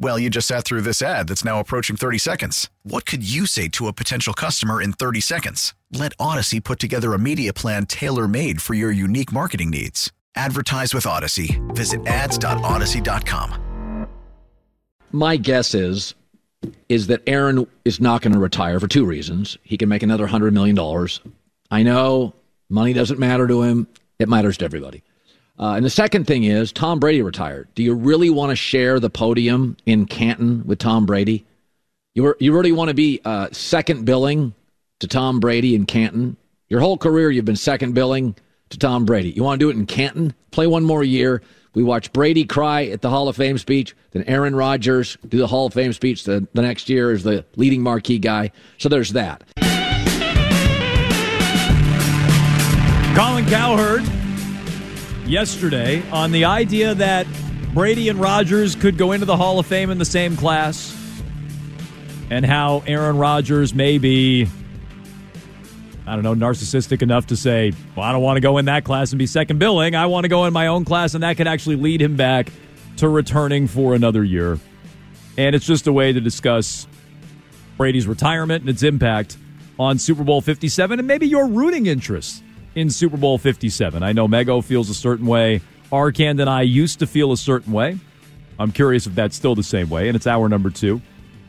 Well, you just sat through this ad that's now approaching 30 seconds. What could you say to a potential customer in 30 seconds? Let Audacy put together a media plan tailor made for your unique marketing needs. Advertise with Audacy. Visit ads.audacy.com. My guess is is that Aaron is not going to retire for two reasons. He can make another $100 million. I know money doesn't matter to him, it matters to everybody. Uh, and the second thing is Tom Brady retired. Do you really want to share the podium in Canton with Tom Brady? You, you really want to be uh, second billing to Tom Brady in Canton? Your whole career, you've been second billing to Tom Brady. You want to do it in Canton? Play one more year. We watch Brady cry at the Hall of Fame speech, then Aaron Rodgers do the Hall of Fame speech the, the next year as the leading marquee guy. So there's that. Colin Cowherd yesterday on the idea that Brady and Rodgers could go into the Hall of Fame in the same class and how Aaron Rodgers may be I don't know, narcissistic enough to say, well, I don't want to go in that class and be second billing. I want to go in my own class, and that could actually lead him back to returning for another year. And it's just a way to discuss Brady's retirement and its impact on Super Bowl 57 and maybe your rooting interest in Super Bowl 57. I know Mego feels a certain way. Arcand and I used to feel a certain way. I'm curious if that's still the same way. And it's hour number two.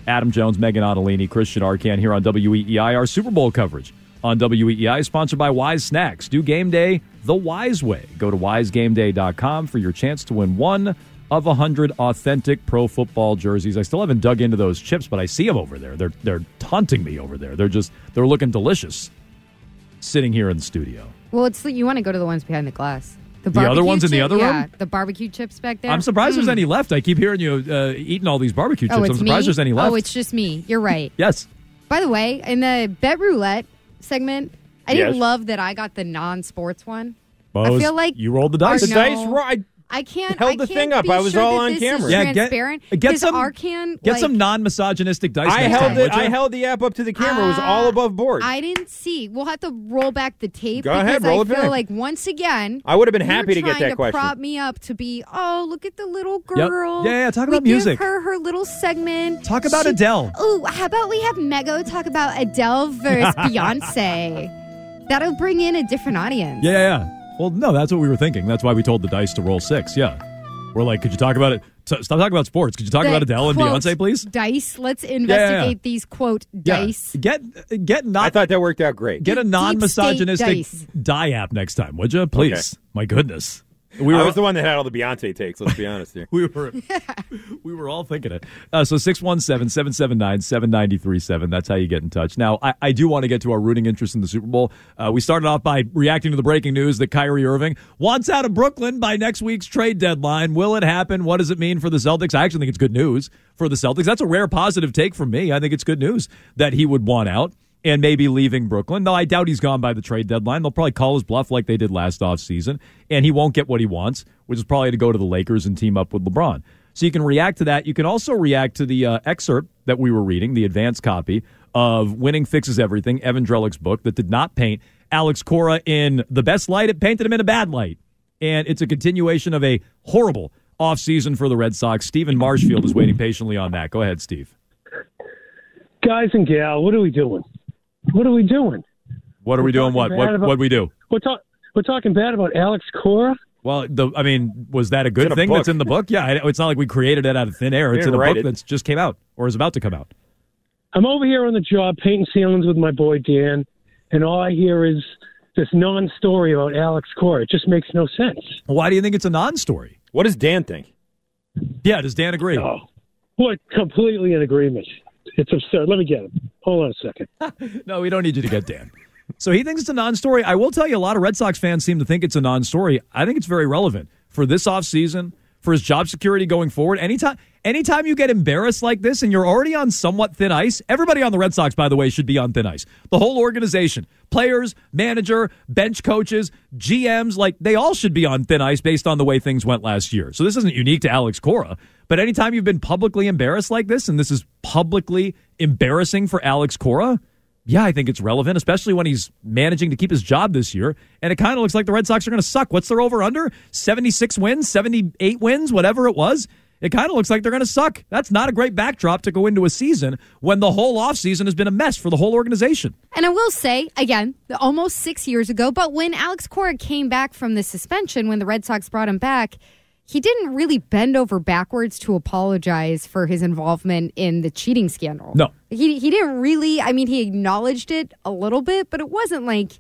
Adam Jones, Megan Ottolini, Christian Arcand here on WEEI, our Super Bowl coverage on WEEI, sponsored by Wise Snacks. Do game day the wise way. Go to wisegameday.com for your chance to win one of a hundred authentic pro football jerseys. I still haven't dug into those chips, but I see them over there. They're they're taunting me over there. They're just they're looking delicious. Sitting here in the studio. Well, it's you want to go to the ones behind the glass. The, the other ones in the other room. Yeah, the barbecue chips back there. I'm surprised mm. there's any left. I keep hearing you uh, eating all these barbecue chips. Oh, I'm surprised me? there's any left. Oh, it's just me. You're right. yes. By the way, in the bet roulette segment, I didn't Yes. love that I got the non-sports one. Well, I feel like you rolled the dice. Or The no. dice ro- I I can't held I the can't thing up. I was sure all on camera. Yeah, get- get some- Arcand, Get like, some non-misogynistic dice. I held time, it. I held the app up to the camera. It was all Uh, above board. I didn't see. We'll have to roll back the tape Go ahead, roll I it feel back. like once again I would have been happy to get trying that to question. prop me up to be oh look at the little Yep. girl. Yeah, yeah, talk we about music. Give her her little segment. Talk about She- Adele. Oh, how about we have Mego talk about Adele versus Beyonce? That'll bring in a different audience. Yeah, yeah, yeah. Well, no, that's what we were thinking. That's why we told the dice to roll six. Yeah. We're like, could you talk about it? Stop talking about sports. Could you talk The about Adele and Beyonce, please? Dice. Let's yeah, yeah. investigate these quote Yeah. dice. Get get not. I thought that worked out great. get a non-misogynistic die app next time, would you? Please. My goodness. We I was the one that had all the Beyonce takes. Let's be honest here. we were we were all thinking it. Uh, so 617-779-7937. That's how you get in touch. Now, I, I do want to get to our rooting interest in the Super Bowl. Uh, we started off by reacting to the breaking news that Kyrie Irving wants out of Brooklyn by next week's trade deadline. Will it happen? What does it mean for the Celtics? I actually think it's good news for the Celtics. That's a rare positive take from me. I think it's good news that he would want out and maybe leaving Brooklyn. No, I doubt he's gone by the trade deadline. They'll probably call his bluff like they did last offseason, and he won't get what he wants, which is probably to go to the Lakers and team up with LeBron. So you can react to that. You can also react to the uh, excerpt that we were reading, the advance copy of Winning Fixes Everything, Evan Drellich's book that did not paint Alex Cora in the best light. It painted him in a bad light. And it's a continuation of a horrible offseason for the Red Sox. Stephen Marshfield is waiting patiently on that. Go ahead, Steve. Guys and gal, what are we doing? What are we doing? What are we doing? What? What? about- What we do? We're, talk- we're talking bad about Alex Cora? Well, the I mean, was that a good in a thing book. that's in the book? Yeah, it's not like we created it out of thin air. It's in a book it. that's just came out or is about to come out. I'm over here on the job painting ceilings with my boy Dan, and all I hear is this non-story about Alex Cora. It just makes no sense. Why do you think it's a non-story? What does Dan think? Yeah, does Dan agree? Oh, What? Completely in agreement. It's absurd. Let me get him. Hold on a second. no, we don't need you to get Dan. So he thinks it's a non-story. I will tell you, a lot of Red Sox fans seem to think it's a non-story. I think it's very relevant for this offseason, for his job security going forward. Anytime, anytime you get embarrassed like this, and you're already on somewhat thin ice. Everybody on the Red Sox, by the way, should be on thin ice. The whole organization, players, manager, bench coaches, GMs, like they all should be on thin ice based on the way things went last year. So this isn't unique to Alex Cora. But anytime you've been publicly embarrassed like this, and this is publicly embarrassing for Alex Cora, yeah, I think it's relevant, especially when he's managing to keep his job this year. And it kind of looks like the Red Sox are going to suck. What's their over under? 76 wins, 78 wins, whatever it was. It kind of looks like they're going to suck. That's not a great backdrop to go into a season when the whole offseason has been a mess for the whole organization. And I will say, again, almost six years ago, but when Alex Cora came back from the suspension, when the Red Sox brought him back, he didn't really bend over backwards to apologize for his involvement in the cheating scandal. No. He he didn't really I mean he acknowledged it a little bit, but it wasn't like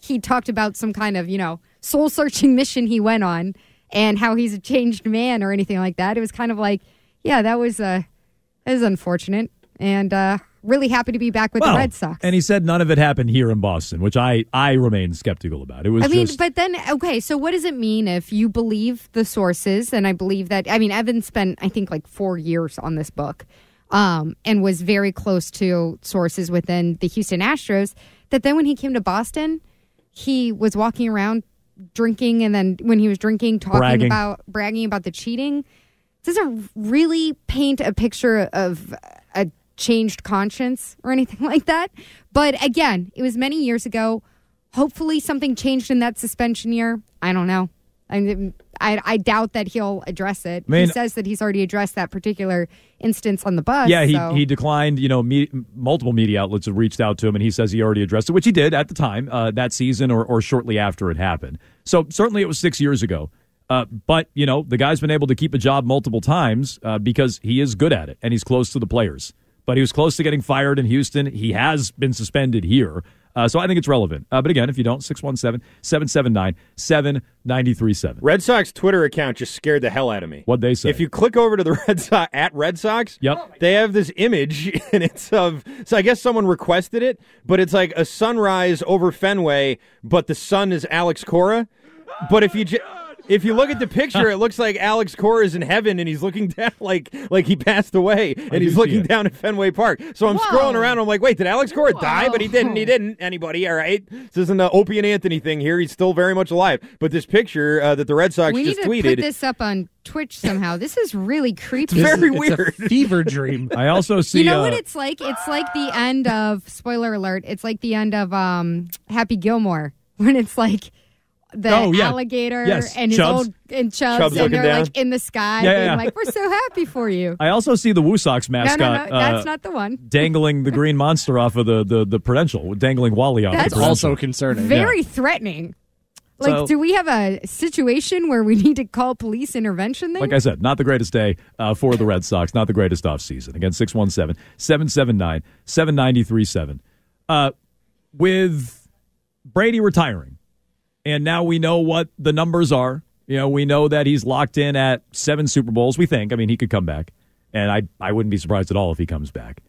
he talked about some kind of, you know, soul searching mission he went on and how he's a changed man or anything like that. It was kind of like, yeah, that was uh that was unfortunate. And uh really happy to be back with Well, the Red Sox. And he said none of it happened here in Boston, which I, I remain skeptical about. It was I mean, just but then, okay, so what does it mean if you believe the sources? And I believe that, I mean, Evan spent, I think, like four years on this book um, and was very close to sources within the Houston Astros. That then when he came to Boston, he was walking around drinking. And then when he was drinking, talking Bragging. about, bragging about the cheating. Doesn't really paint a picture of a changed conscience or anything like that. But again, it was many years ago. Hopefully, something changed in that suspension year. I don't know. I, I, I doubt that he'll address it. I mean- he says that he's already addressed that particular instance on the bus. Yeah, he, so- he declined. You know, me, multiple media outlets have reached out to him, and he says he already addressed it, which he did at the time uh, that season or, or shortly after it happened. So certainly it was six years ago. Uh, but you know, the guy's been able to keep a job multiple times uh, because he is good at it and he's close to the players. But he was close to getting fired in Houston. He has been suspended here. Uh, so I think it's relevant. Uh, but again, if you don't, 617 779 7937. Red Sox Twitter account just scared the hell out of me. What'd they say? If you click over to the Red Sox at Red Sox, Yep. they have this image, and it's of. So I guess someone requested it, but it's like a sunrise over Fenway, but the sun is Alex Cora. But if you. J- if you look at the picture, it looks like Alex Cora is in heaven and he's looking down like like he passed away and do he's looking it. down at Fenway Park. So I'm Whoa. scrolling around. I'm like, wait, did Alex Cora die? But he didn't. He didn't. Anybody? All right. This isn't the Opie and Anthony thing here. He's still very much alive. But this picture uh, that the Red Sox we need just to tweeted. put this up on Twitch somehow. This is really creepy. very it's weird. a fever dream. I also see. You know uh, what it's like? It's like the end of spoiler alert. It's like the end of um Happy Gilmore when it's like the Oh, yeah. alligator Yes, and his Chubbs. old and Chubbs, Chubbs and they're down. like in the sky Yeah, yeah, being yeah. like, "We're so happy for you." I also see the Woo Sox No, mascot. no, no, that's uh, not the one. dangling the green monster off of the, the, the Prudential, dangling Wally off That's the Prudential. also concerning. Very threatening. Like, So- do we have a situation where we need to call police intervention? Then, Like I said, not the greatest day uh, for the Red Sox, not the greatest offseason. Again, 617 779 7937. Uh, With Brady retiring, and now we know what the numbers are. You know, we know that he's locked in at seven Super Bowls, we think. I mean, he could come back, and I, I wouldn't be surprised at all if he comes back.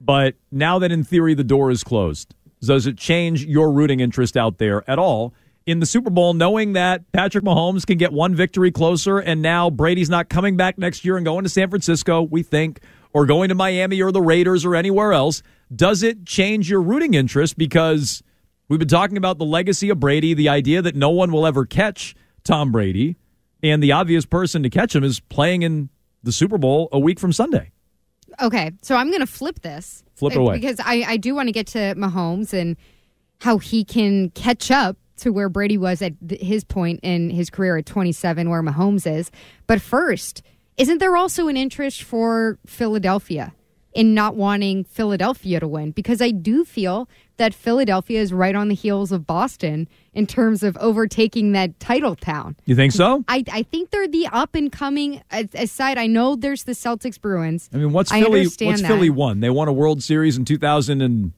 But now that in theory the door is closed, does it change your rooting interest out there at all in the Super Bowl, knowing that Patrick Mahomes can get one victory closer and now Brady's not coming back next year and going to San Francisco, we think, or going to Miami or the Raiders or anywhere else? Does it change your rooting interest? Because we've been talking about the legacy of Brady, the idea that no one will ever catch Tom Brady, and the obvious person to catch him is playing in the Super Bowl a week from Sunday. Okay, so I'm going to flip this. Flip it Uh, away. Because I, I do want to get to Mahomes and how he can catch up to where Brady was at his point in his career at 27, where Mahomes is. But first, isn't there also an interest for Philadelphia in not wanting Philadelphia to win? Because I do feel that Philadelphia is right on the heels of Boston in terms of overtaking that title town. You think so? I, I think they're the up and coming as- aside. I know there's the Celtics Bruins. I mean, what's Philly? What's that. Philly won? They won a World Series in two thousand and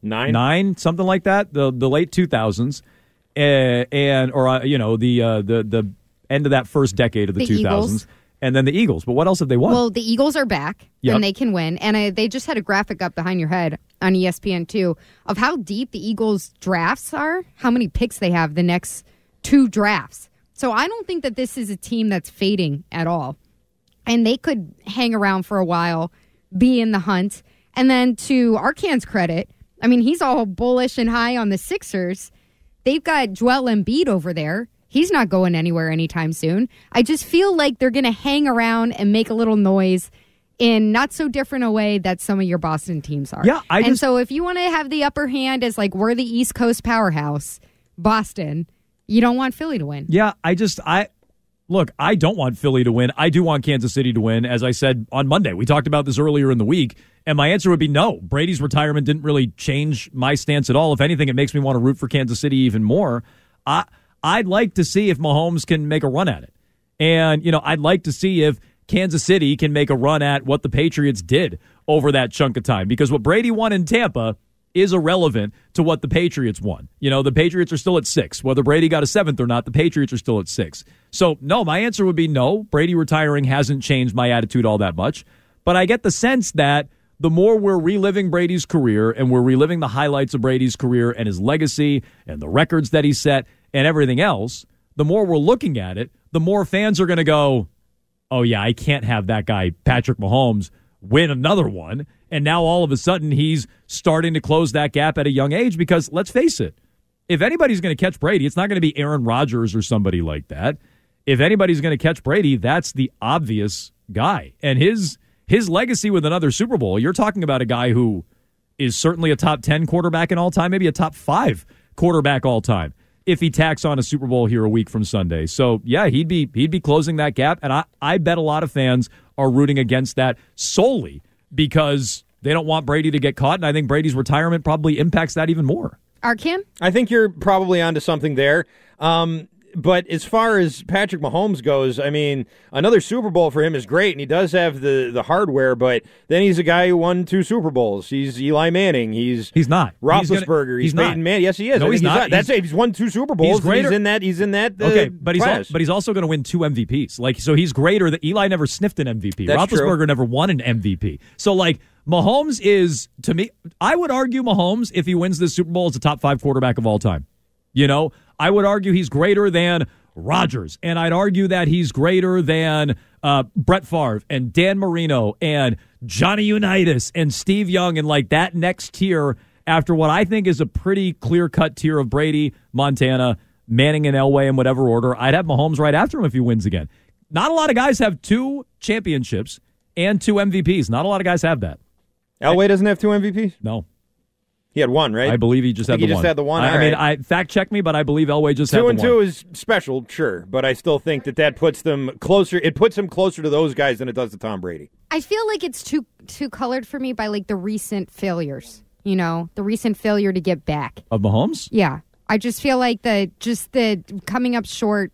Nine. nine, something like that. The the late two thousands, uh, and or uh, you know the uh, the the end of that first decade of the The two thousands. And then the Eagles. But what else have they won? Well, the Eagles are back Yep. and they can win. And I, they just had a graphic up behind your head on ESPN too of how deep the Eagles drafts are, how many picks they have the next two drafts. So I don't think that this is a team that's fading at all. And they could hang around for a while, be in the hunt. And then to Arcand's credit, I mean, he's all bullish and high on the Sixers. They've got Joel Embiid over there. He's not going anywhere anytime soon. I just feel like they're going to hang around and make a little noise in not so different a way that some of your Boston teams are. Yeah, I and just- so if you want to have the upper hand as like we're the East Coast powerhouse, Boston, you don't want Philly to win. Yeah, I just I look, I don't want Philly to win. I do want Kansas City to win. As I said on Monday, we talked about this earlier in the week, and my answer would be no. Brady's retirement didn't really change my stance at all. If anything, it makes me want to root for Kansas City even more. I I'd like to see if Mahomes can make a run at it. And, you know, I'd like to see if Kansas City can make a run at what the Patriots did over that chunk of time because what Brady won in Tampa is irrelevant to what the Patriots won. You know, the Patriots are still at six. Whether Brady got a seventh or not, the Patriots are still at six. So, no, my answer would be no. Brady retiring hasn't changed my attitude all that much. But I get the sense that the more we're reliving Brady's career and we're reliving the highlights of Brady's career and his legacy and the records that he set and everything else, the more we're looking at it, the more fans are going to go, oh, yeah, I can't have that guy, Patrick Mahomes, win another one. And now all of a sudden he's starting to close that gap at a young age because let's face it, if anybody's going to catch Brady, it's not going to be Aaron Rodgers or somebody like that. If anybody's going to catch Brady, that's the obvious guy. And his his legacy with another Super Bowl, you're talking about a guy who is certainly a top 10 quarterback in all time, maybe a top 5 quarterback all time if he tacks on a Super Bowl here a week from Sunday. So, yeah, he'd be he'd be closing that gap and I I bet a lot of fans are rooting against that solely because they don't want Brady to get caught and I think Brady's retirement probably impacts that even more. Arcand? I think you're probably onto something there. Um, but as far as Patrick Mahomes goes, I mean, another Super Bowl for him is great, and he does have the, the hardware. But then he's a guy who won two Super Bowls. He's Eli Manning. He's he's not He's gonna- Roethlisberger. he's not. Peyton Manning. Yes, he is. No, he's think not. That's He's- it. He's won two Super Bowls. He's greater- in that. He's in that. Uh, okay, but he's al- but he's also going to win two MVPs. Like so, he's greater. That Eli never sniffed an MVP. That's true. Roethlisberger never won an MVP. So like Mahomes is to me, I would argue Mahomes if he wins this Super Bowl is a top five quarterback of all time. You know, I would argue he's greater than Rodgers, and I'd argue that he's greater than uh, Brett Favre and Dan Marino and Johnny Unitas and Steve Young and like that next tier after what I think is a pretty clear cut tier of Brady, Montana, Manning, and Elway in whatever order. I'd have Mahomes right after him if he wins again. Not a lot of guys have two championships and two MVPs. Not a lot of guys have that. Elway doesn't have two MVPs. No. He had one, right? I believe he just had think the he one. just had the one. I, I mean, right. I fact check me, but I believe Elway just had two the and one. two is special, sure, but I still think that that puts them closer. It puts him closer to those guys than it does to Tom Brady. I feel like it's too too colored for me by like the recent failures. You know, the recent failure to get back. of Mahomes. Yeah, I just feel like the just the coming up short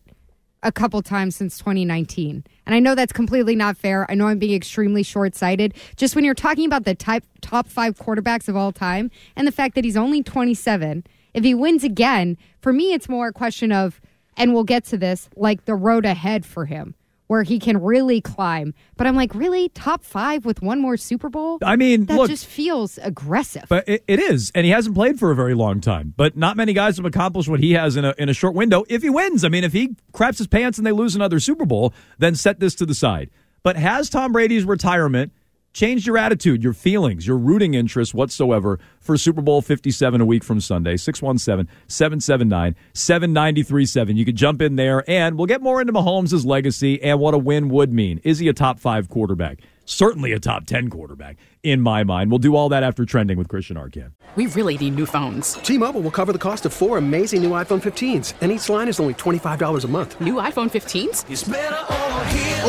a couple times since 2019. And I know that's completely not fair. I know I'm being extremely short-sighted. Just when you're talking about the type, top 5 quarterbacks of all time and the fact that he's only 27, if he wins again, for me it's more a question of and we'll get to this, like the road ahead for him where he can really climb. But I'm like, really? Top 5 with one more Super Bowl? I mean, that look- just feels aggressive. But it, it is, and he hasn't played for a very long time. But not many guys have accomplished what he has in a in a short window. If he wins, I mean, if he craps his pants and they lose another Super Bowl, then set this to the side. But has Tom Brady's retirement changed your attitude, your feelings, your rooting interest whatsoever for Super Bowl 57 a week from Sunday? 617 779 7937. You could jump in there, and we'll get more into Mahomes' legacy and what a win would mean. Is he a top five quarterback? Certainly a top 10 quarterback, in my mind. We'll do all that after trending with Christian Arcand. We really need new phones. T-Mobile will cover the cost of four amazing new iPhone 15s, and each line is only $25 a month. New iPhone 15s?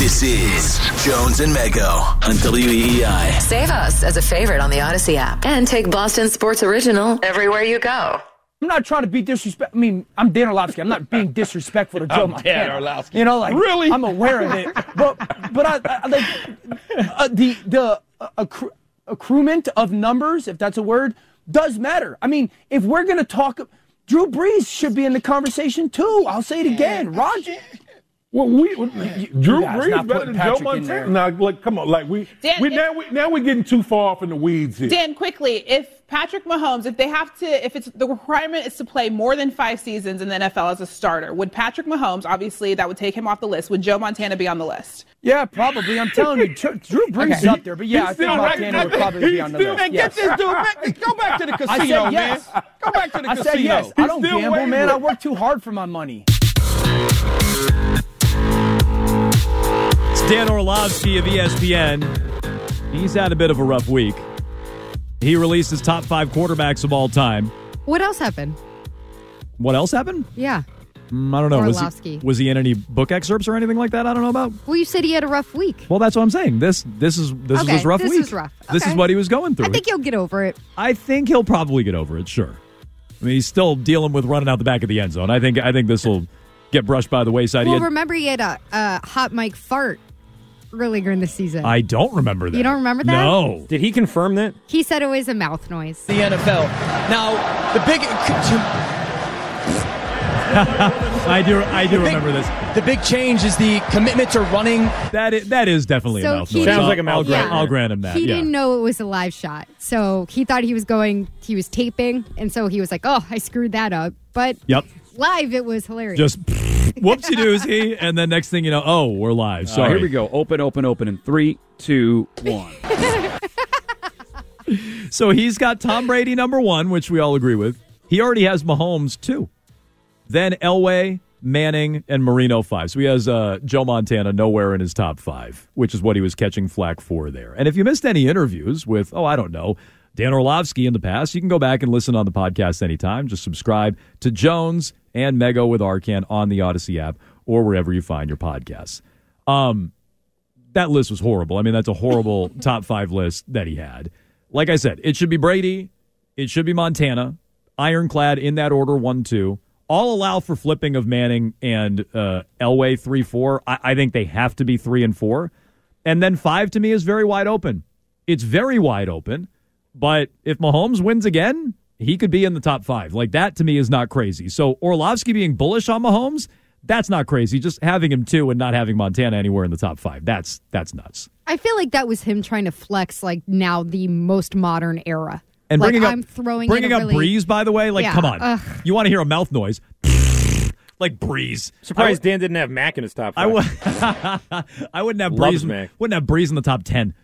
This is Jones and Mego on WEEI. Save us as a favorite on the Audacy app and take Boston Sports Original everywhere you go. I'm not trying to be disrespect. I mean, I'm Dan Orlovsky. I'm not being disrespectful to Joe I'm Dan Montana. Orlovsky. You know, like Really? I'm aware of it, but but I, I like uh, the the uh, accru- accruement of numbers, if that's a word, does matter. I mean, if we're gonna talk, Drew Brees should be in the conversation too. I'll say it again, Roger. Well, we Drew guys Brees better than Joe Patrick in there. Montana. Now, like, come on, like we, Dan, we if- now we now we're getting too far off in the weeds here. Dan, quickly, if Patrick Mahomes, if they have to, if it's the requirement is to play more than five seasons in the NFL as a starter, would Patrick Mahomes, obviously, that would take him off the list? Would Joe Montana be on the list? Yeah, probably. I'm telling you, Drew Drew Brees is Okay. up there, but yeah, He's I think still Montana right. would probably be on the still- list. Man, Yes. get this dude back. Go back to the I casino, said yes. man. Go back to the I casino. said yes. I don't still gamble, man. I work too hard for my money. Dan Orlovsky of ESPN. He's had a bit of a rough week. He released his top five quarterbacks of all time. What else happened? What else happened? Yeah. Mm, I don't know. Was he, was he in any book excerpts or anything like that? I don't know about. Well, you said he had a rough week. Well, that's what I'm saying. This this is this Okay, is his rough this week. is rough. This is what he was going through. I think he'll get over it. I think he'll probably get over it. Sure. I mean, he's still dealing with running out the back of the end zone. I think I think this will get brushed by the wayside. Well, had- remember he had a, a hot mic fart earlier in the season. I don't remember that. You don't remember that? No. Did he confirm that? He said it was a mouth noise. the NFL. Now, the big I do. I do The big- remember this. the big change is the commitment to running. That is, that is definitely So a mouth noise. Sounds like a mouth I'll, grant. I'll grant him that. He yeah. didn't know it was a live shot. So he thought he was going, he was taping. And so he was like, oh, I screwed that up. But Yep. live, it was hilarious. Just whoopsie doozy, and then next thing you know, oh, we're live. Uh, here we go. Open, open, open in three, two, one. So he's got Tom Brady number one, which we all agree with. He already has Mahomes two. Then Elway, Manning, and Marino five. So he has uh, Joe Montana nowhere in his top five, which is what he was catching flack for there. And if you missed any interviews with, oh, I don't know, Dan Orlovsky in the past, you can go back and listen on the podcast anytime. Just subscribe to Jones and Mego with Arcand on the Audacy app or wherever you find your podcasts. Um, that list was horrible. I mean, that's a horrible top five list that he had. Like I said, it should be Brady, it should be Montana, ironclad in that order, one, two. All allow for flipping of Manning and uh, Elway three, four. I, I think they have to be three and four, and then five to me is very wide open. It's very wide open, but if Mahomes wins again, he could be in the top five. Like that to me is not crazy. So Orlovsky being bullish on Mahomes, that's not crazy. Just having him two and not having Montana anywhere in the top five, that's that's nuts. I feel like that was him trying to flex, like, now the most modern era. And like, bringing up I'm throwing bringing up really, Brees, by the way, like Yeah, come on, ugh. you want to hear a mouth noise? like Brees. Surprised Dan didn't have Mac in his top I five. would. I wouldn't have Loves Brees. Mac. Wouldn't have Brees in the top ten.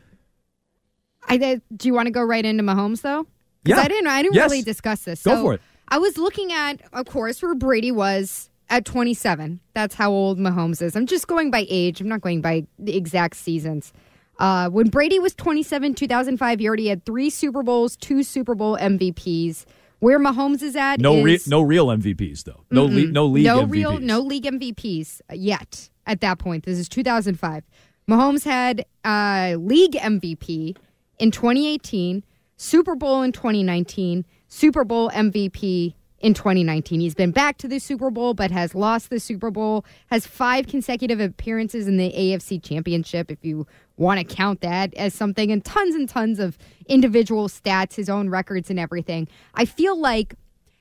I did. Do you want to go right into Mahomes though? Yeah. I didn't. I didn't Yes. really discuss this. Go for it. I was looking at, of course, where Brady was at 27. That's how old Mahomes is. I'm just going by age. I'm not going by the exact seasons. Uh, when Brady was 27, 2005, he already had three Super Bowls, two Super Bowl MVPs. Where Mahomes is at No, re- no real MVPs though. No, le- no league no MVPs. real, no league MVPs yet. At that point, this is 2005. Mahomes had uh, league MVP in 2018, Super Bowl in 2019, Super Bowl MVP in 2019. He's been back to the Super Bowl, but has lost the Super Bowl. Has five consecutive appearances in the AFC Championship, if you want to count that as something, and tons and tons of individual stats, his own records, and everything. I feel like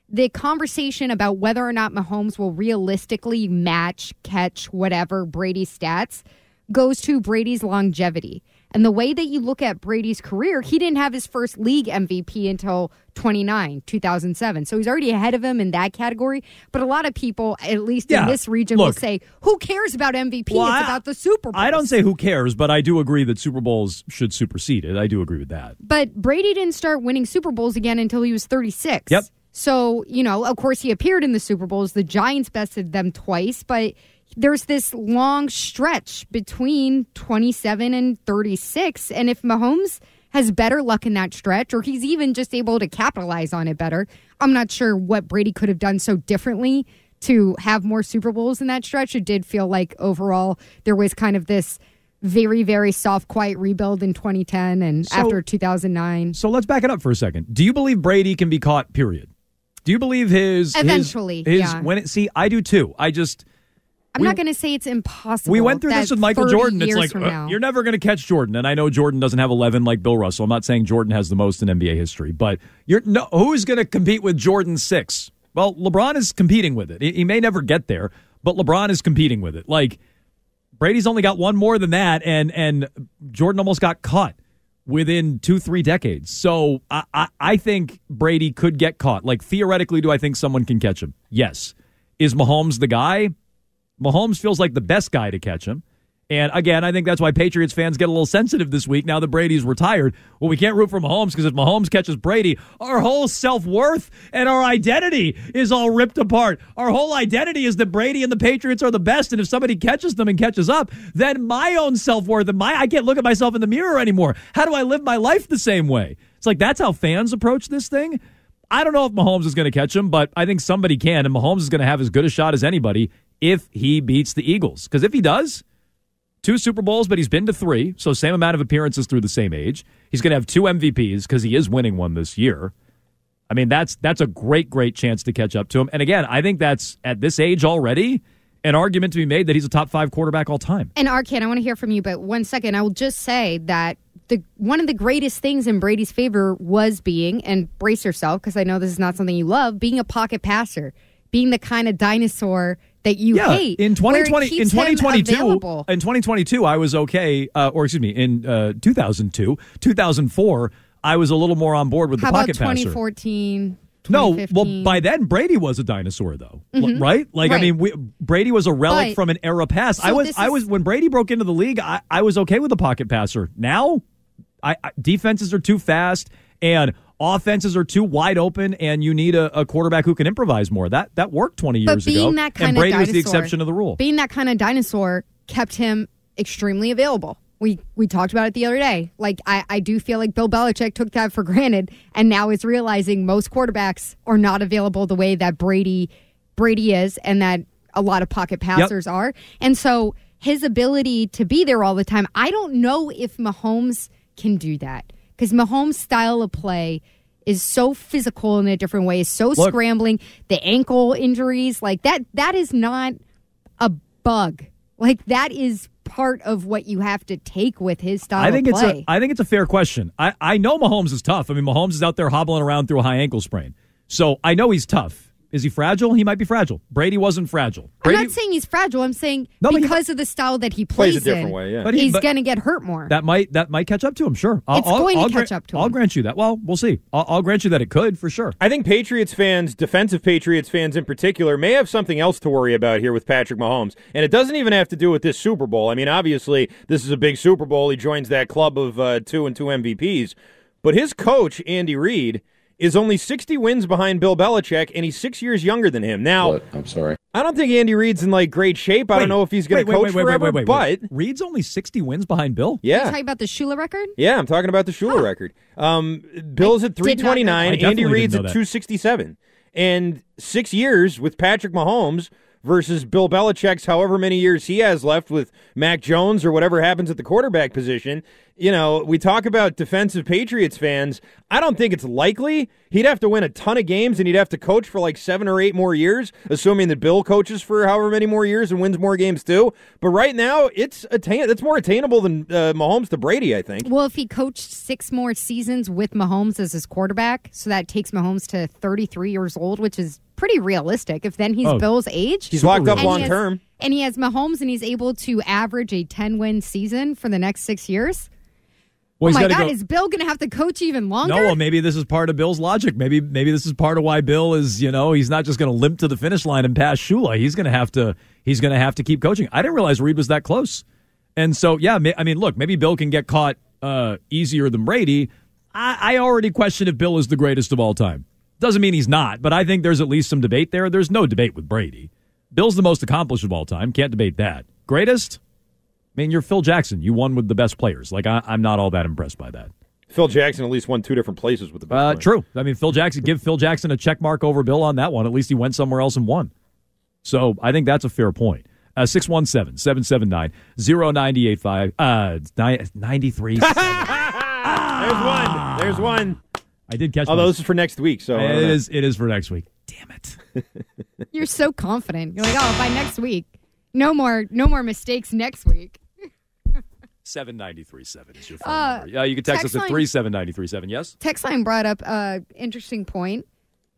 the conversation about whether or not Mahomes will realistically match, catch, whatever Brady's stats goes to Brady's longevity. And the way that you look at Brady's career, he didn't have his first league MVP until 29, 2007. So he's already ahead of him in that category. But a lot of people, at least Yeah, in this region, will say, who cares about MVP? Well, it's I- about the Super Bowl. I don't say who cares, but I do agree that Super Bowls should supersede it. I do agree with that. But Brady didn't start winning Super Bowls again until he was 36. Yep. So, you know, of course, he appeared in the Super Bowls. The Giants bested them twice, but there's this long stretch between 27 and 36. And if Mahomes has better luck in that stretch, or he's even just able to capitalize on it better, I'm not sure what Brady could have done so differently to have more Super Bowls in that stretch. It did feel like overall there was kind of this very, very soft, quiet rebuild in 2010 and So- after 2009. So let's back it up for a second. Do you believe Brady can be caught? Period. Do you believe his his- Eventually, his, yeah. when it see I do too. I just I'm we- not going to say it's impossible. we went through this with Michael Jordan. It's like uh, you're never going to catch Jordan, and I know Jordan doesn't have 11 like Bill Russell. I'm not saying Jordan has the most in NBA history, but you're no who's going to compete with Jordan six? Well, LeBron is competing with it. He, he may never get there, but LeBron is competing with it. Like Brady's only got one more than that, and and Jordan almost got caught within two three decades. So I, I I think Brady could get caught. Like theoretically, do I think someone can catch him? Yes. Is Mahomes the guy? Mahomes feels like the best guy to catch him. And again, I think that's why Patriots fans get a little sensitive this week now that Brady's retired. Well, we can't root for Mahomes because if Mahomes catches Brady, our whole self worth and our identity is all ripped apart. Our whole identity is that Brady and the Patriots are the best. And if somebody catches them and catches up, then my own self worth and my I can't look at myself in the mirror anymore. How do I live my life the same way? It's like that's how fans approach this thing. I don't know if Mahomes is going to catch him, but I think somebody can, and Mahomes is going to have as good a shot as anybody if he beats the Eagles. Because if he does, two Super Bowls, but he's been to three, so same amount of appearances through the same age. He's going to have two MVPs because he is winning one this year. I mean, that's that's a great, great chance to catch up to him. And again, I think that's at this age already an argument to be made that he's a top five quarterback all time. And Arcand, I want to hear from you, but one second, I will just say that the one of the greatest things in Brady's favor was being, and brace yourself because I know this is not something you love, being a pocket passer, being the kind of dinosaur that you yeah, hate. in 2020 in 2022 in 2022 I was okay uh, or excuse me in uh, 2002 2004 I was a little more on board with How the pocket passer 2014? No, well, by then Brady was a dinosaur, though, Mhm. right? Like, I mean, we, Brady was a relic But- from an era past. I was, I was when Brady broke into the league. I, I was okay with the pocket passer. Now, I, I defenses are too fast and offenses are too wide open, and you need a, a quarterback who can improvise more. That that worked twenty But years being ago, that kind and of Brady was the exception to the rule. Being that kind of dinosaur kept him extremely available. We we talked about it the other day. Like I, I do feel like Bill Belichick took that for granted and now is realizing most quarterbacks are not available the way that Brady Brady is and that a lot of pocket passers are. And so his ability to be there all the time, I don't know if Mahomes can do that. Because Mahomes' style of play is so physical in a different way, is so Look- scrambling, the ankle injuries, like that that is not a bug. Like that is part of what you have to take with his style I think of it's play. a I think it's a fair question. I, I know Mahomes is tough. I mean, Mahomes is out there hobbling around through a high ankle sprain, so I know he's tough. Is he fragile? He might be fragile. Brady wasn't fragile. I'm not saying he's fragile. I'm saying No, but he- because of the style that he Plays plays, a different in, way, yeah. But he- he's going to get hurt more. that might that might catch up to him. Sure, I'll, It's I'll- going to I'll catch gra- up to him. I'll grant you that. Well, we'll see. I'll, I'll grant you that it could for sure. I think Patriots fans, defensive Patriots fans in particular, may have something else to worry about here with Patrick Mahomes. And it doesn't even have to do with this Super Bowl. I mean, obviously, this is a big Super Bowl. He joins that club of uh, two and two MVPs. But his coach, Andy Reid, is only 60 wins behind Bill Belichick, and he's six years younger than him. Now, I'm sorry. I don't think Andy Reid's in like great shape. I Wait, don't know if he's going to coach wait, wait, forever, wait, wait, but wait. Reid's only sixty wins behind Bill. yeah You yeah. talking about the Shula record? Yeah, I'm talking about the Shula record. Um, Bill's at did not know 329. Andy definitely Reid's at 267. And six years with Patrick Mahomes versus Bill Belichick's however many years he has left with Mac Jones or whatever happens at the quarterback position. You know, we talk about defensive Patriots fans. I don't think it's likely. He'd have to win a ton of games and he'd have to coach for like seven or eight more years, assuming that Bill coaches for however many more years and wins more games too. But right now, it's attain- it's more attainable than uh, Mahomes to Brady, I think. Well, if he coached six more seasons with Mahomes as his quarterback, so that takes Mahomes to 33 years old, which is pretty realistic. If then he's Oh. Bill's age, He's locked up long term. and he has Mahomes, and he's able to average a 10 win season for the next six years. Well, oh my God, go- is Bill going to have to coach even longer? No, well, maybe this is part of Bill's logic. Maybe maybe this is part of why Bill is, you know, he's not just going to limp to the finish line and pass Shula. He's going to have to he's going to have to keep coaching. I didn't realize Reid was that close. And so, yeah, I mean, look, maybe Bill can get caught uh, easier than Brady. I, I already question if Bill is the greatest of all time. Doesn't mean he's not, but I think there's at least some debate there. There's no debate with Brady. Bill's the most accomplished of all time. Can't debate that. Greatest? I mean, you're Phil Jackson. You won with the best players. Like, I, I'm not all that impressed by that. Phil Jackson at least won two different places with the best Uh, player. true. I mean, Phil Jackson, give Phil Jackson a check mark over Bill on that one. At least he went somewhere else and won. So I think that's a fair point. Uh, 617 779 0985 uh, ni- 93. There's one. There's one. I did catch one. this is for next week. So I it don't know. is, it is for next week. Damn it! You're so confident. You're like, oh, by next week, no more, no more mistakes next week. 7937 is your phone Uh, number. Yeah, you can text, text us at line- 37937. Yes? Text line brought up a interesting point.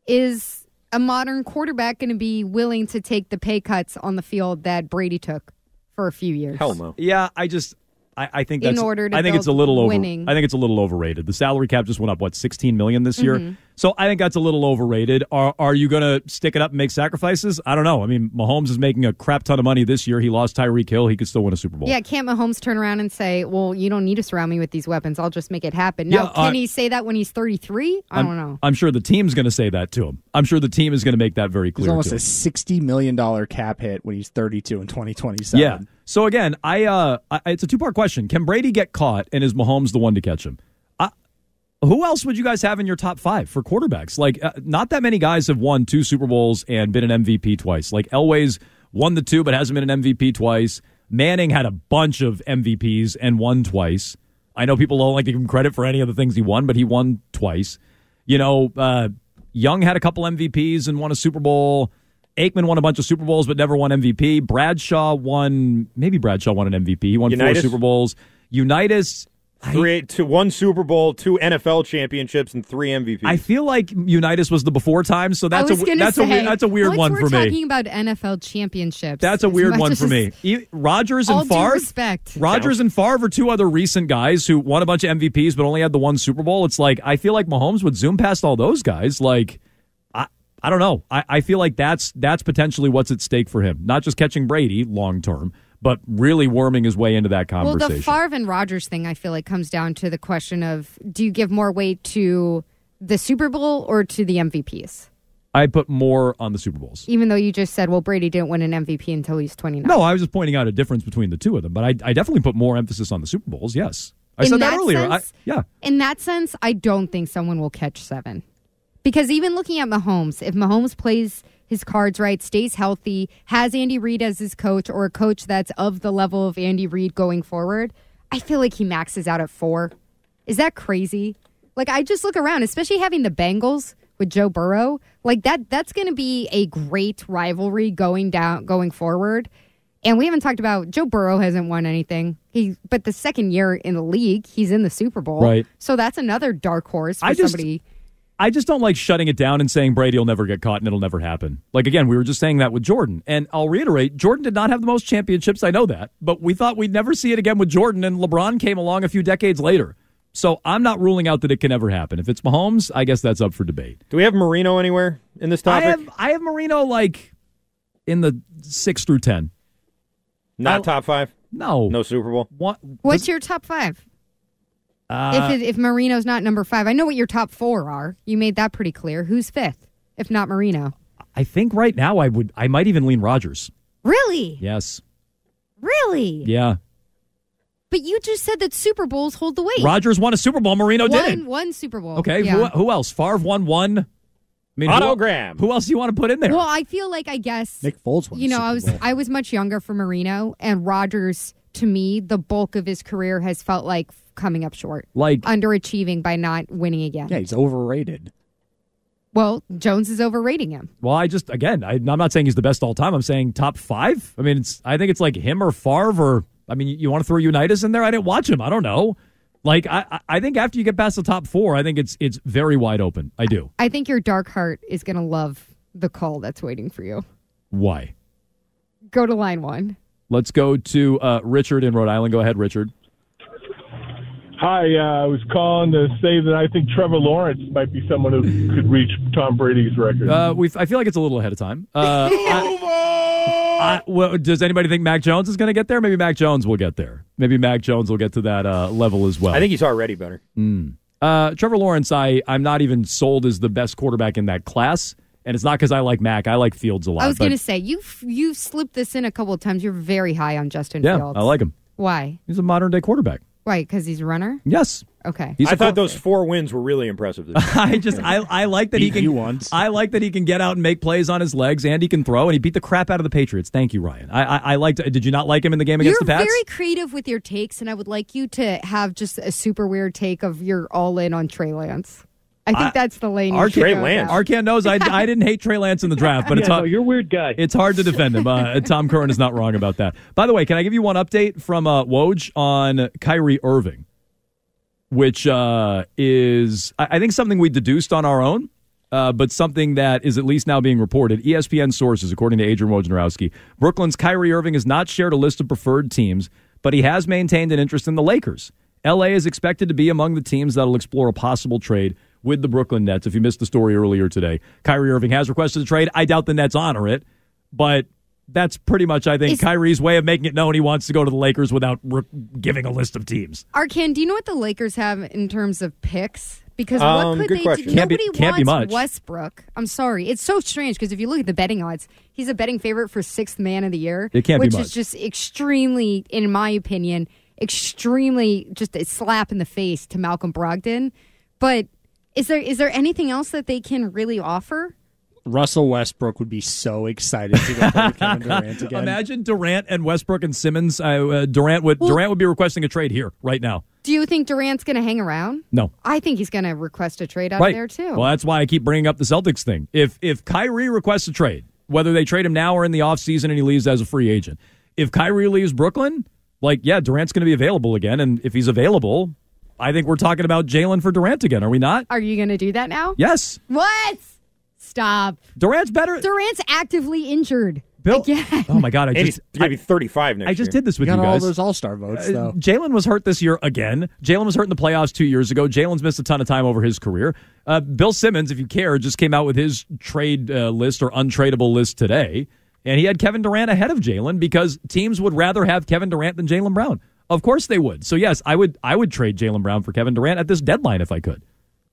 Is a modern quarterback going to be willing to take the pay cuts on the field that Brady took for a few years? Hell no. Yeah, I just I, I think In order to I think it's a little over. winning. I think it's a little overrated. The salary cap just went up what 16 million this year. Mhm. So I think that's a little overrated. Are are you going to stick it up and make sacrifices? I don't know. I mean, Mahomes is making a crap ton of money this year. He lost Tyreek Hill. He could still win a Super Bowl. Yeah, can't Mahomes turn around and say, "Well, you don't need to surround me with these weapons. I'll just make it happen." Now, Yeah, can uh, he say that when he's 33? I I'm, don't know. I'm sure the team's going to say that to him. I'm sure the team is going to make that very There's clear. almost to a him. sixty million dollar cap hit when he's thirty two in twenty twenty seven. Yeah. So again, I uh, I, it's a two part question. Can Brady get caught, and is Mahomes the one to catch him? Who else would you guys have in your top five for quarterbacks? Like, uh, not that many guys have won two Super Bowls and been an MVP twice. Like Elway's won the two, but hasn't been an MVP twice. Manning had a bunch of MVPs and won twice. I know people don't like to give him credit for any of the things he won, but he won twice. You know, uh, Young had a couple MVPs and won a Super Bowl. Aikman won a bunch of Super Bowls but never won MVP. Bradshaw won, maybe Bradshaw won an MVP. He won Unitas? four Super Bowls. Unitas, Three, two, one Super Bowl, two NFL championships, and three MVPs. I feel like Unitas was the before time, so that's a that's say, a weird, that's a weird once one we're for me. talking about NFL championships. That's a weird one for me. Rodgers and due Favre. respect. Rodgers and Favre are two other recent guys who won a bunch of MVPs but only had the one Super Bowl. It's like I feel like Mahomes would zoom past all those guys. Like I don't know. I, I feel like that's that's potentially what's at stake for him. Not just catching Brady long term, but really worming his way into that conversation. Well, the Favre and Rodgers thing, I feel like, comes down to the question of do you give more weight to the Super Bowl or to the MVPs? I put more on the Super Bowls. Even though you just said, well, Brady didn't win an MVP until he's 29. No, I was just pointing out a difference between the two of them, but I, I definitely put more emphasis on the Super Bowls. Yes, I In said that, that earlier. sense- I, yeah, In that sense, I don't think someone will catch seven. Because even looking at Mahomes, if Mahomes plays his cards right, stays healthy, has Andy Reid as his coach or a coach that's of the level of Andy Reid going forward, I feel like he maxes out at four. Is that crazy? Like I just look around, especially having the Bengals with Joe Burrow, like that that's going to be a great rivalry going down going forward. And we haven't talked about Joe Burrow hasn't won anything. He but the second year in the league, he's in the Super Bowl. Right. So that's another dark horse for I just- somebody. I just don't like shutting it down and saying Brady will never get caught and it'll never happen. Like again, we were just saying that with Jordan, and I'll reiterate: Jordan did not have the most championships. I know that, but we thought we'd never see it again with Jordan, and LeBron came along a few decades later. So I'm not ruling out that it can ever happen. If it's Mahomes, I guess that's up for debate. Do we have Marino anywhere in this topic? I have I have Marino like in the six through ten. Not top five. No, no Super Bowl. What? What's your top five? Uh, if it, if Marino's not number five, I know what your top four are. You made that pretty clear. Who's fifth? If not Marino, I think right now I would I might even lean Rodgers. really, Yes. really. Yeah. But you just said that Super Bowls hold the weight. Rodgers won a Super Bowl. Marino one, didn't. one Super Bowl. Okay. Yeah. Who, who else? Favre won one. I mean, who- Autogram. Who, else do you want to put in there? Well, I feel like I guess Nick Foles won. you a know, Super I was Bowl. I was much younger for Marino and Rodgers. To me, the bulk of his career has felt like coming up short, like underachieving by not winning again. Yeah, he's overrated. Well, Jones is overrating him. Well, I just again, I, I'm not saying he's the best all time. I'm saying top five. I mean, it's I think it's like him or Favre or I mean, you, you want to throw Unitas in there? I didn't watch him. I don't know. Like I, I- I think after you get past the top four, I think it's it's very wide open. I do. I think your dark heart is going to love the call that's waiting for you. Why? Go to line one. Let's go to uh, Richard in Rhode Island. Go ahead, Richard. Hi, uh, I was calling to say that I think Trevor Lawrence might be someone who could reach Tom Brady's record. Uh, we I feel like it's a little ahead of time. Uh, I- I- well, does anybody think Mac Jones is going to get there? Maybe Mac Jones will get there. Maybe Mac Jones will get to that uh, level as well. I think he's already better. Mm. Uh, Trevor Lawrence, I I'm not even sold as the best quarterback in that class, and it's not because I like Mac. I like Fields a lot. I was going to say you you slipped this in a couple of times. You're very high on Justin yeah, Fields. I like him. Why? He's a modern day quarterback. Why? Because he's a runner. Yes. Okay. He's I a thought quar- those four wins were really impressive. I just I, I like that he Beat can you once. I like that he can get out and make plays on his legs and he can throw and he beat the crap out of the Patriots. Thank you, Ryan. I I, I liked. Did you not like him in the game against You're the Pats? very creative with your takes, and I would like you to have just a super weird take of you're all in on Trey Lance. I think I- that's the lane. you Arcand, should go down. Arcand knows I, I didn't hate Trey Lance in the draft, but it's Yeah, hard. no, you're a weird guy. It's hard to defend him. Uh, Tom Curran is not wrong about that. By the way, can I give you one update from uh, Woj on Kyrie Irving, which uh, is I, I think something we deduced on our own, uh, but something that is at least now being reported. ESPN sources, according to Adrian Wojnarowski, Brooklyn's Kyrie Irving has not shared a list of preferred teams, but he has maintained an interest in the Lakers. LA is expected to be among the teams that'll explore a possible trade with the Brooklyn Nets. If you missed the story earlier today, Kyrie Irving has requested a trade. I doubt the Nets honor it, but that's pretty much, I think, Is- Kyrie's way of making it known he wants to go to the Lakers without re- giving a list of teams. Arcand, do you know what the Lakers have in terms of picks? Because Um, what could good they question. do? Can't be- can't be wants much. Westbrook. I'm sorry. It's so strange because if you look at the betting odds, he's a betting favorite for sixth man of the year. It can't be which much. is just extremely, in my opinion, extremely just a slap in the face to Malcolm Brogdon. But is there is there anything else that they can really offer? Russell Westbrook would be so excited to go play with Kevin Durant again. Imagine Durant and Westbrook and Simmons. Uh, uh, Durant would Durant would be requesting a trade here right now. Do you think Durant's going to hang around? No. I think he's going to request a trade out right there too. Well, that's why I keep bringing up the Celtics thing. If if Kyrie requests a trade, whether they trade him now or in the offseason and he leaves as a free agent, if Kyrie leaves Brooklyn, like yeah, Durant's going to be available again, and if he's available, I think we're talking about Jalen for Durant again. Are we not? Are you going to do that now? Yes. What? Stop. Durant's better. Durant's actively injured. Bill. Again. Oh my God! I And just he's going to be 35 next year. I just year. did this with got you all those All Star votes Uh, though. Jalen was hurt this year again. Jalen was hurt in the playoffs two years ago. Jalen's missed a ton of time over his career. Uh, Bill Simmons, if you care, just came out with his trade uh, list or untradeable list today, and he had Kevin Durant ahead of Jalen because teams would rather have Kevin Durant than Jalen Brown. Of course they would. So yes, I would. I would trade Jalen Brown for Kevin Durant at this deadline if I could.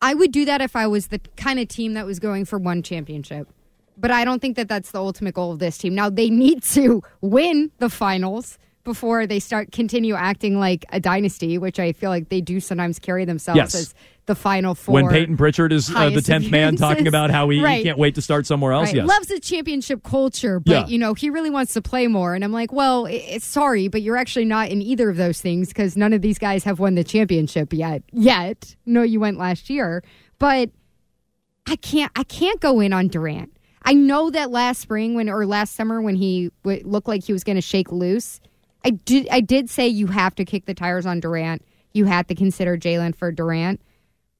I would do that if I was the kind of team that was going for one championship. But I don't think that that's the ultimate goal of this team. Now they need to win the finals before they start continue acting like a dynasty, which I feel like they do sometimes carry themselves Yes. as the final four. when Payton Pritchard is uh, the tenth man talking about how he, he can't wait to start somewhere else. Right. Yes. Loves the championship culture, but Yeah. you know he really wants to play more. And I'm like, well, it's sorry, but you're actually not in either of those things because none of these guys have won the championship yet. Yet, no, you went last year, but I can't. I can't go in on Durant. I know that last spring when or last summer when he w- looked like he was going to shake loose, I did. I did say you have to kick the tires on Durant. You had to consider Jalen for Durant,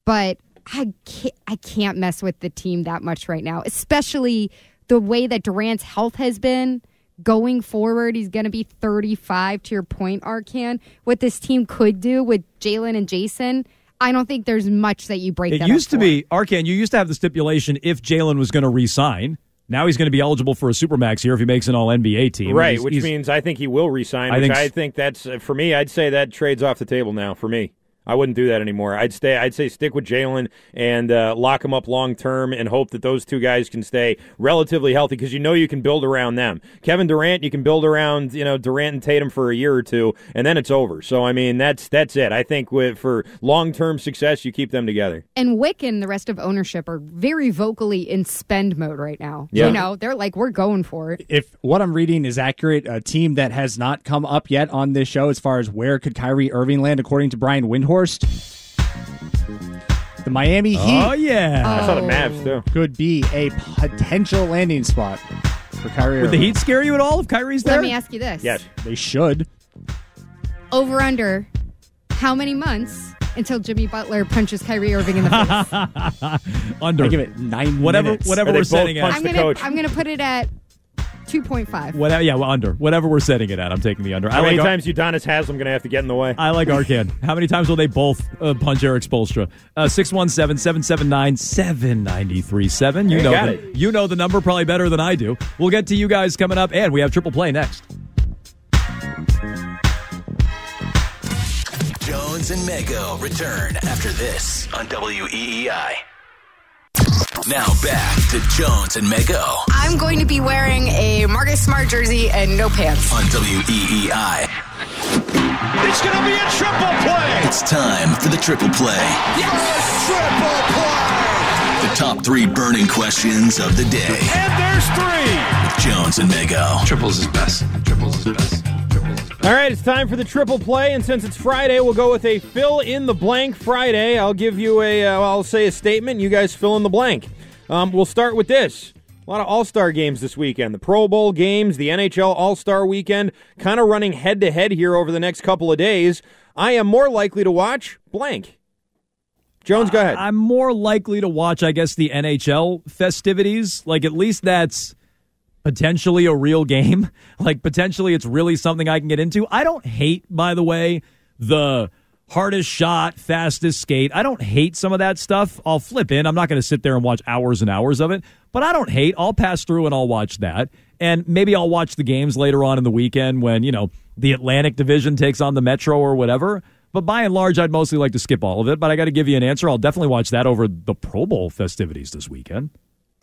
but I can't, I can't mess with the team that much right now, especially the way that Durant's health has been going forward. He's going to be 35 to your point, Arcand. What this team could do with Jalen and Jason, I don't think there's much that you break It that used up to for. be Arcand. You used to have the stipulation if Jalen was going to re-sign. Now he's going to be eligible for a supermax here if he makes an All NBA team. Right, He's- which he's- means I think he will resign. I Which think I s- think that's for me. I'd say that trades off the table now for me. I wouldn't do that anymore. I'd stay. I'd say stick with Jalen and uh, lock him up long term, and hope that those two guys can stay relatively healthy because you know you can build around them. Kevin Durant, you can build around you know Durant and Tatum for a year or two, and then it's over. So I mean that's that's it. I think with, for long term success, you keep them together. and Wyc and the rest of ownership are very vocally in spend mode right now. Yeah. You know, they're like, we're going for it. if what I'm reading is accurate, a team that has not come up yet on this show as far as where could Kyrie Irving land, according to Brian Windhorst, the Miami oh, Heat. Oh, yeah. I saw the Mavs too. Could be a potential landing spot for Kyrie. Would the Irving. Heat scare you at all if Kyrie's there? Let me ask you this. Yes. They should. Over under how many months until Jimmy Butler punches Kyrie Irving in the face? Under. I give it nine whatever minutes. whatever Or they we're both setting punch at. I'm the gonna coach. I'm gonna put it at 2.5. Whatever, yeah, well, under. Whatever we're setting it at, I'm taking the under. How I many like Ar- times Udonis Haslem going to have to get in the way? I like Arcand. How many times will they both uh, punch Erik Spoelstra? Uh, 617-779-7937. You You know got the, it. you know the number probably better than I do. We'll get to you guys coming up, and we have triple play next. Jones and Mego return after this on WEEI. Now back to Jones and Mego I'm going to be wearing a Marcus Smart jersey and no pants. on WEEI. It's going to be a triple play. It's time for the triple play. Yes, triple play. The top three burning questions of the day. And there's three. With Jones and Mego. Triples is best. Triples is best. All right, it's time for the triple play, and since it's Friday, we'll go with a fill in the blank Friday. I'll give you a, uh, I'll say a statement. You guys fill in the blank. Um, we'll start with this. A lot of All Star games this weekend. The Pro Bowl games, the NHL All Star weekend, kind of running head to head here over the next couple of days. I am more likely to watch blank. Jones, go ahead. I'm more likely to watch, I guess, the NHL festivities. Like, at least that's potentially a real game. Like, potentially it's really something I can get into. I don't hate, by the way, the hardest shot, fastest skate. I don't hate some of that stuff. I'll flip in. I'm not going to sit there and watch hours and hours of it, but I don't hate. I'll pass through and I'll watch that. And maybe I'll watch the games later on in the weekend when, you know, the Atlantic Division takes on the Metro or whatever. But by and large, I'd mostly like to skip all of it. But I got to give you an answer. I'll definitely watch that over the Pro Bowl festivities this weekend.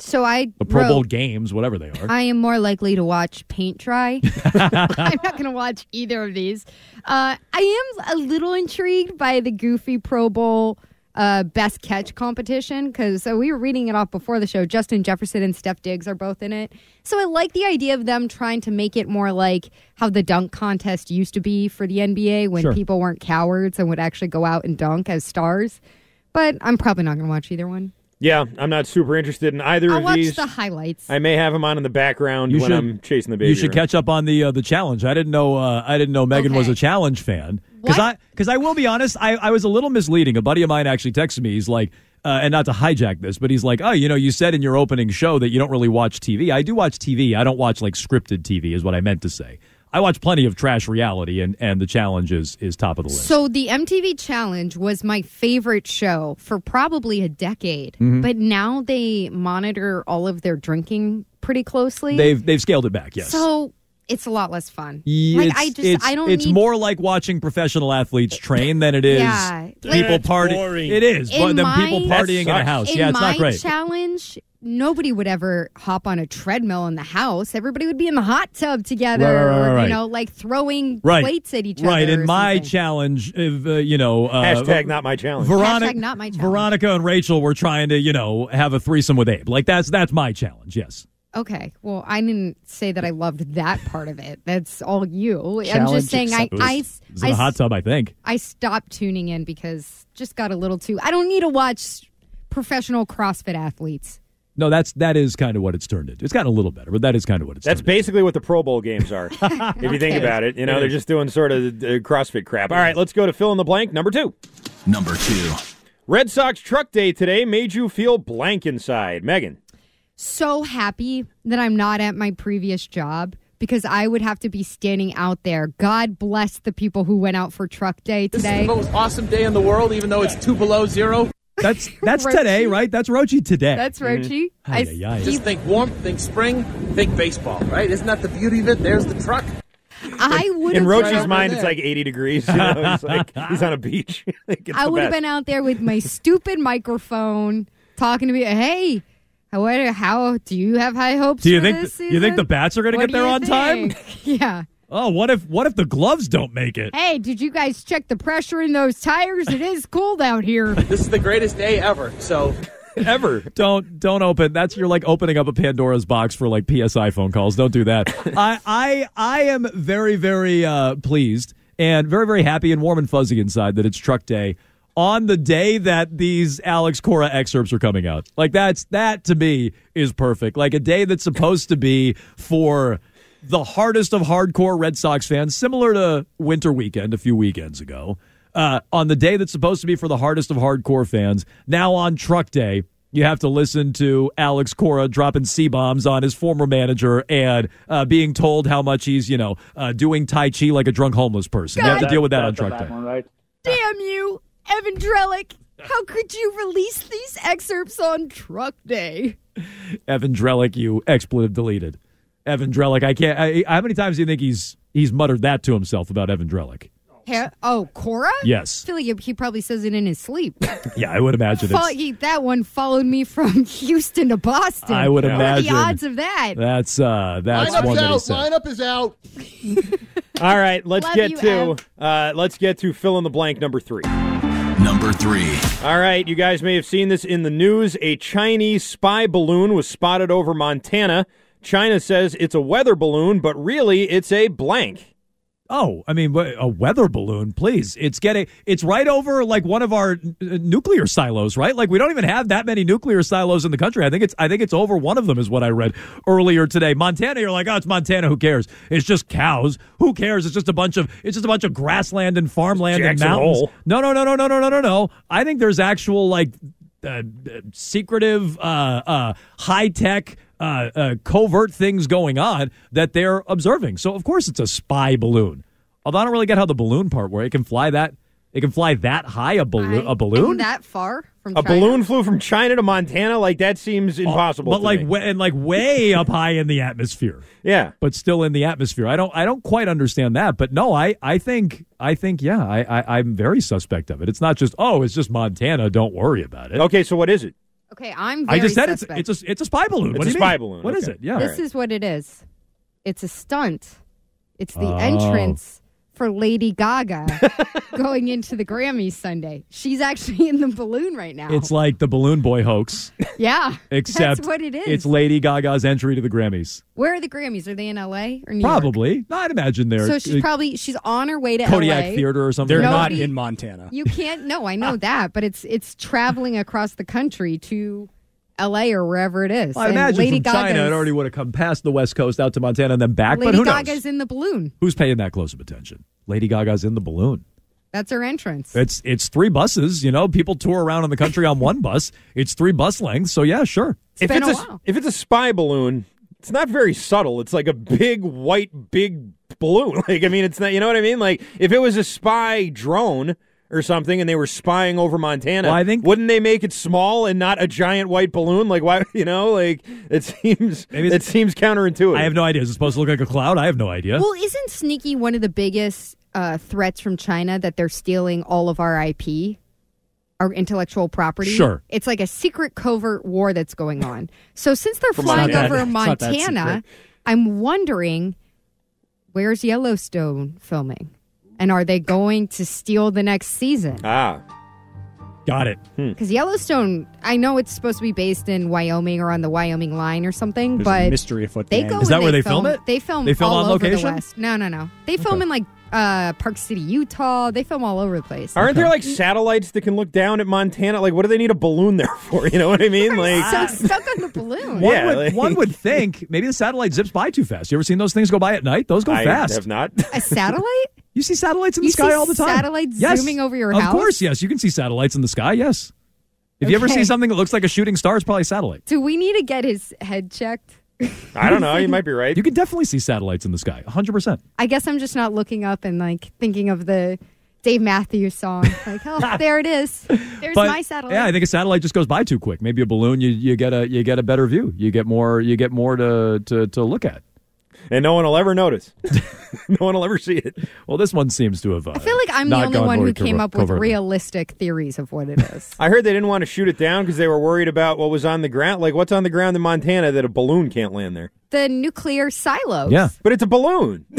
So I The Pro Bowl games, whatever they are. I am more likely to watch paint dry. I'm not going to watch either of these. Uh, I am a little intrigued by the goofy Pro Bowl uh, best catch competition because so we were reading it off before the show. Justin Jefferson and Steph Diggs are both in it. So I like the idea of them trying to make it more like how the dunk contest used to be for the NBA when Sure. people weren't cowards and would actually go out and dunk as stars. But I'm probably not going to watch either one. Yeah, I'm not super interested in either of these. I'll of watch these. the highlights. I may have them on in the background You when should- I'm chasing the baby. You should around. catch up on the uh, the challenge. I didn't know uh, I didn't know Megan was a challenge fan because I because I will be honest. I, I was a little misleading. A buddy of mine actually texted me. He's like, uh, and not to hijack this, but he's like, oh, you know, you said in your opening show that you don't really watch TV. I do watch TV. I don't watch like scripted TV. Is what I meant to say. I watch plenty of trash reality, and and the challenge is is top of the list. So the MTV Challenge was my favorite show for probably a decade, Mhm. but now they monitor all of their drinking pretty closely. They've they've scaled it back. Yes. So it's a lot less fun. Yeah, like it's, I just it's, I don't it's need more like watching professional athletes train than it is Yeah. people That's party. It is, In but then my- people partying in a house. In yeah, it's my not great. challenge, nobody would ever hop on a treadmill in the house. Everybody would be in the hot tub together, Right, right, right, or right. you know, like throwing right. plates at each other. Right. In or my something. challenge, if, uh, you know, uh, Hashtag not my challenge. Veronica, Hashtag not my challenge. Veronica and Rachel were trying to, you know, have a threesome with Abe. Like that's that's my challenge. Yes. Okay. Well, I didn't say that I loved that part of it. That's all you. I'm just saying I accepted. I, It was in I, a hot tub, I think. I stopped tuning in because just got a little too I don't need to watch professional CrossFit athletes. No, that's that is kind of what it's turned into. It's gotten a little better, but that is kind of what it's. That's basically what the Pro Bowl games are. if you think about it, you know, they're just doing sort of uh, CrossFit crap. All right, let's go to fill in the blank. Number two. Number two. Red Sox truck day today made you feel blank inside. Megan. So happy that I'm not at my previous job because I would have to be standing out there. God bless the people who went out for truck day This is today. the most awesome day in the world, even though it's two below zero. That's that's Rochi. today, right? That's Rochi today. That's mm-hmm. Rochi. I Ay, ay, ay. Just think warmth, think spring, think baseball, right? Isn't that the beauty of it? There's the truck. I would In have Rochi's mind, it's like 80 degrees. You know, he's like he's on a beach. Like, I would have been out there with my stupid microphone talking to me. Hey, how, how do you have high hopes? Do you for think this you think the bats are going to get there you on time? yeah. Oh, what if what if the gloves don't make it? Hey, did you guys check the pressure in those tires? It is cold out here. This is the greatest day ever. So ever. Don't don't open. That's you're like opening up a Pandora's box for like PSI phone calls. Don't do that. I I I am very very uh, pleased and very very happy and warm and fuzzy inside that it's Truck Day on the day that these Alex Cora excerpts are coming out. Like that's that to me is perfect. Like a day that's supposed to be for the hardest of hardcore Red Sox fans, similar to Winter Weekend a few weekends ago. Uh, on the day that's supposed to be for the hardest of hardcore fans, now on Truck Day, You have to listen to Alex Cora dropping C bombs on his former manager and uh, being told how much he's, you know, uh, doing Tai Chi like a drunk homeless person. You have to deal with that on Truck Day. right? Damn you, Evan Drellich. How could you release these excerpts on Truck Day? Evan Drellich, you expletive deleted. Evan Drellich, I can't. I, how many times do you think he's he's muttered that to himself about Evan Drellich? Ha- oh, Cora? Yes. I feel like he- he probably says it in his sleep. Yeah, I would imagine Fo- it's. he- that one followed me from Houston to Boston. I would What are imagine. the odds of that? That's uh, that's Lineup's one that he out. Lineup is out. All right, let's Love get you, to uh, let's get to fill in the blank number three. Number three. All right, you guys may have seen this in the news. A Chinese spy balloon was spotted over Montana. China says it's a weather balloon, but really it's a blank. Oh, I mean, a weather balloon, please. It's getting, it's right over like one of our n- nuclear silos, right? Like we don't even have that many nuclear silos in the country. I think it's, I think it's over one of them is what I read earlier today. Montana, you're like, oh, it's Montana. Who cares? It's just cows. Who cares? It's just a bunch of, it's just a bunch of grassland and farmland and mountains. Hole. No, no, no, no, no, no, no, no, no. I think there's actual like uh, secretive, uh, uh, high tech, uh, uh, covert things going on that they're observing. So of course it's a spy balloon. Although I don't really get how the balloon part where it can fly that it can fly that high a balloon a balloon that far from A China? balloon flew from China to Montana. Like that seems impossible. but to like me. way, and like way up high in the atmosphere. Yeah. but still in the atmosphere. I don't I don't quite understand that. But no, I I think I think yeah, I, I I'm very suspect of it. It's not just oh, it's just Montana. Don't worry about it. Okay, so what is it? Okay, I'm very I just said suspect. it's it's a it's a spy balloon. It's what a do you spy mean? balloon. What is Okay. it? Yeah. This is what it is. It's a stunt. It's the Oh. entrance for Lady Gaga going into the Grammys Sunday. She's actually in the balloon right now. It's like the balloon boy hoax, yeah, except that's what it is. it's Lady Gaga's entry to the Grammys. Where are the Grammys? Are they in L.A. or New York? Probably. No, I'd imagine they're So she's uh, probably she's on her way to Kodak LA. Theater or something. They're like not in Montana. You can't. No, I know that, but it's it's traveling across the country to L.A. or wherever it is. Well, I And imagine Lady from China, Gaga's- it already would have come past the West Coast out to Montana and then back. Lady but who Lady Gaga's knows? in the balloon. Who's paying that close of attention? Lady Gaga's in the balloon. That's her entrance. It's it's three buses. You know, people tour around in the country on one bus. It's three bus lengths. So yeah, sure. if been it's a a, while. if it's a spy balloon, it's not very subtle. It's like a big white big balloon. Like I mean, it's not. You know what I mean? Like if it was a spy drone or something, and they were spying over Montana, Well, I think- wouldn't they make it small and not a giant white balloon? Like why? You know, like it seems Maybe it seems counterintuitive. I have no idea. Is it supposed to look like a cloud? I have no idea. Well, isn't sneaky one of the biggest uh, threats from China that they're stealing all of our IP, our intellectual property? Sure. It's like a secret covert war that's going on. So since they're From flying Montana. over that Montana. I'm wondering where's Yellowstone filming? And are they going to steal the next season? ah. Got it. Because Yellowstone, I know it's supposed to be based in Wyoming or on the Wyoming line or something, There's but a mystery afoot. they go Is that and where they film it? They film. They film all on over location? The West. No, no, no. They film in like uh, Park City, Utah. They film all over the place. Aren't there like satellites that can look down at Montana? Like, what do they need a balloon there for? You know what I mean? Like, so stuck on the balloon. One, Yeah, would, like- one would think maybe the satellite zips by too fast. You ever seen those things go by at night? Those go I fast. have not. A satellite? You see satellites in the You sky see all the time. satellites yes. zooming over your of house? Of course, yes. You can see satellites in the sky. Yes. If you ever see something that looks like a shooting star, it's probably a satellite. Do we need to get his head checked? I don't know. You might be right. You can definitely see satellites in the sky. 100%. I guess I'm just not looking up and like thinking of the Dave Matthews song. Like, oh, there it is. There's But, my satellite. Yeah, I think a satellite just goes by too quick. Maybe a balloon, you, you get a you get a better view. You get more you get more to to, to look at. And no one will ever notice. no one will ever see it. Well, this one seems to have. Uh, I feel like I'm the only one who came cover- up with covertly. realistic theories of what it is. I heard they didn't want to shoot it down because they were worried about what was on the ground. Like, what's on the ground in Montana that a balloon can't land there? The nuclear silos. Yeah. But it's a balloon.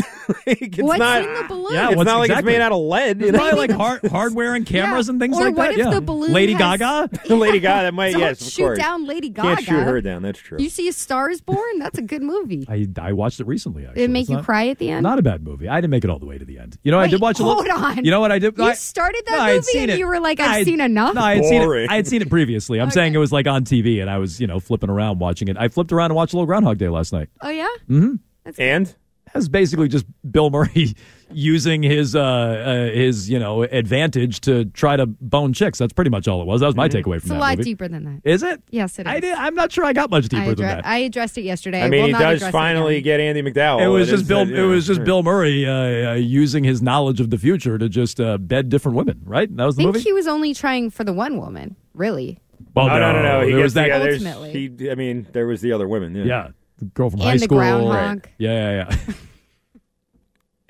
like, it's What's not, in the balloon? Yeah, it's what's not like exactly- it's made out of lead. It's probably like hard, hardware and cameras Yeah. and things Or like what that. if yeah. the balloon Lady has- Gaga. Lady Gaga. That might Don't yes, of shoot course. down Lady Gaga. Can't shoot her down. That's true. You see A Star is Born? That's a good movie. I, I watched it recently. Actually, Did it make It's you not- cry at the end? Not a bad movie. I didn't make it all the way to the end. You know, I did watch a little. hold on. You know what I did? You I, started that no, movie and it. you were like, I've seen enough? No, I had seen it. I had seen it previously. I'm saying it was like on TV, and I was, you know, flipping around watching it. I flipped around and watched a little Groundhog Day last night. Oh, yeah? Mm-hmm. and That's basically just Bill Murray using his uh, uh his you know advantage to try to bone chicks. That's pretty much all it was. That was my takeaway from that. It's from a lot movie. deeper than that. Is it? Yes, it is. I did, I'm not sure I got much deeper I, than that. I addressed it yesterday. I mean, will he not does address finally again. get Andie MacDowell. It was It just is, Bill. uh, It was just sure. Bill Murray uh, uh, using his knowledge of the future to just uh, bed different women. Right? That was I the think movie. he was only trying for the one woman, really. Well, Oh, no, no, no. He there gets was that. the. Ultimately. He, I mean, there was the other women. Yeah. Yeah, the girl from And high the school. groundhog. Yeah, yeah, yeah.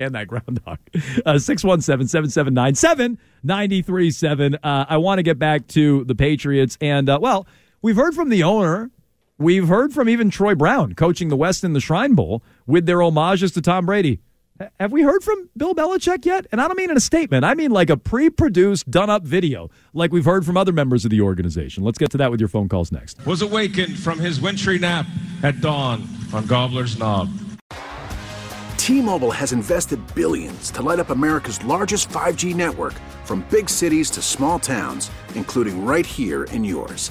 and that groundhog. Uh, 617 779 7937. Uh, I want to get back to the Patriots. And, uh, well, we've heard from the owner. We've heard from even Troy Brown coaching the West in the Shrine Bowl with their homages to Tom Brady. H- Have we heard from Bill Belichick yet? And I don't mean in a statement. I mean like a pre-produced, done-up video, like we've heard from other members of the organization. Let's get to that with your phone calls next. was awakened from his wintry nap at dawn on Gobbler's Knob. T-Mobile has invested billions to light up America's largest 5G network from big cities to small towns, including right here in yours.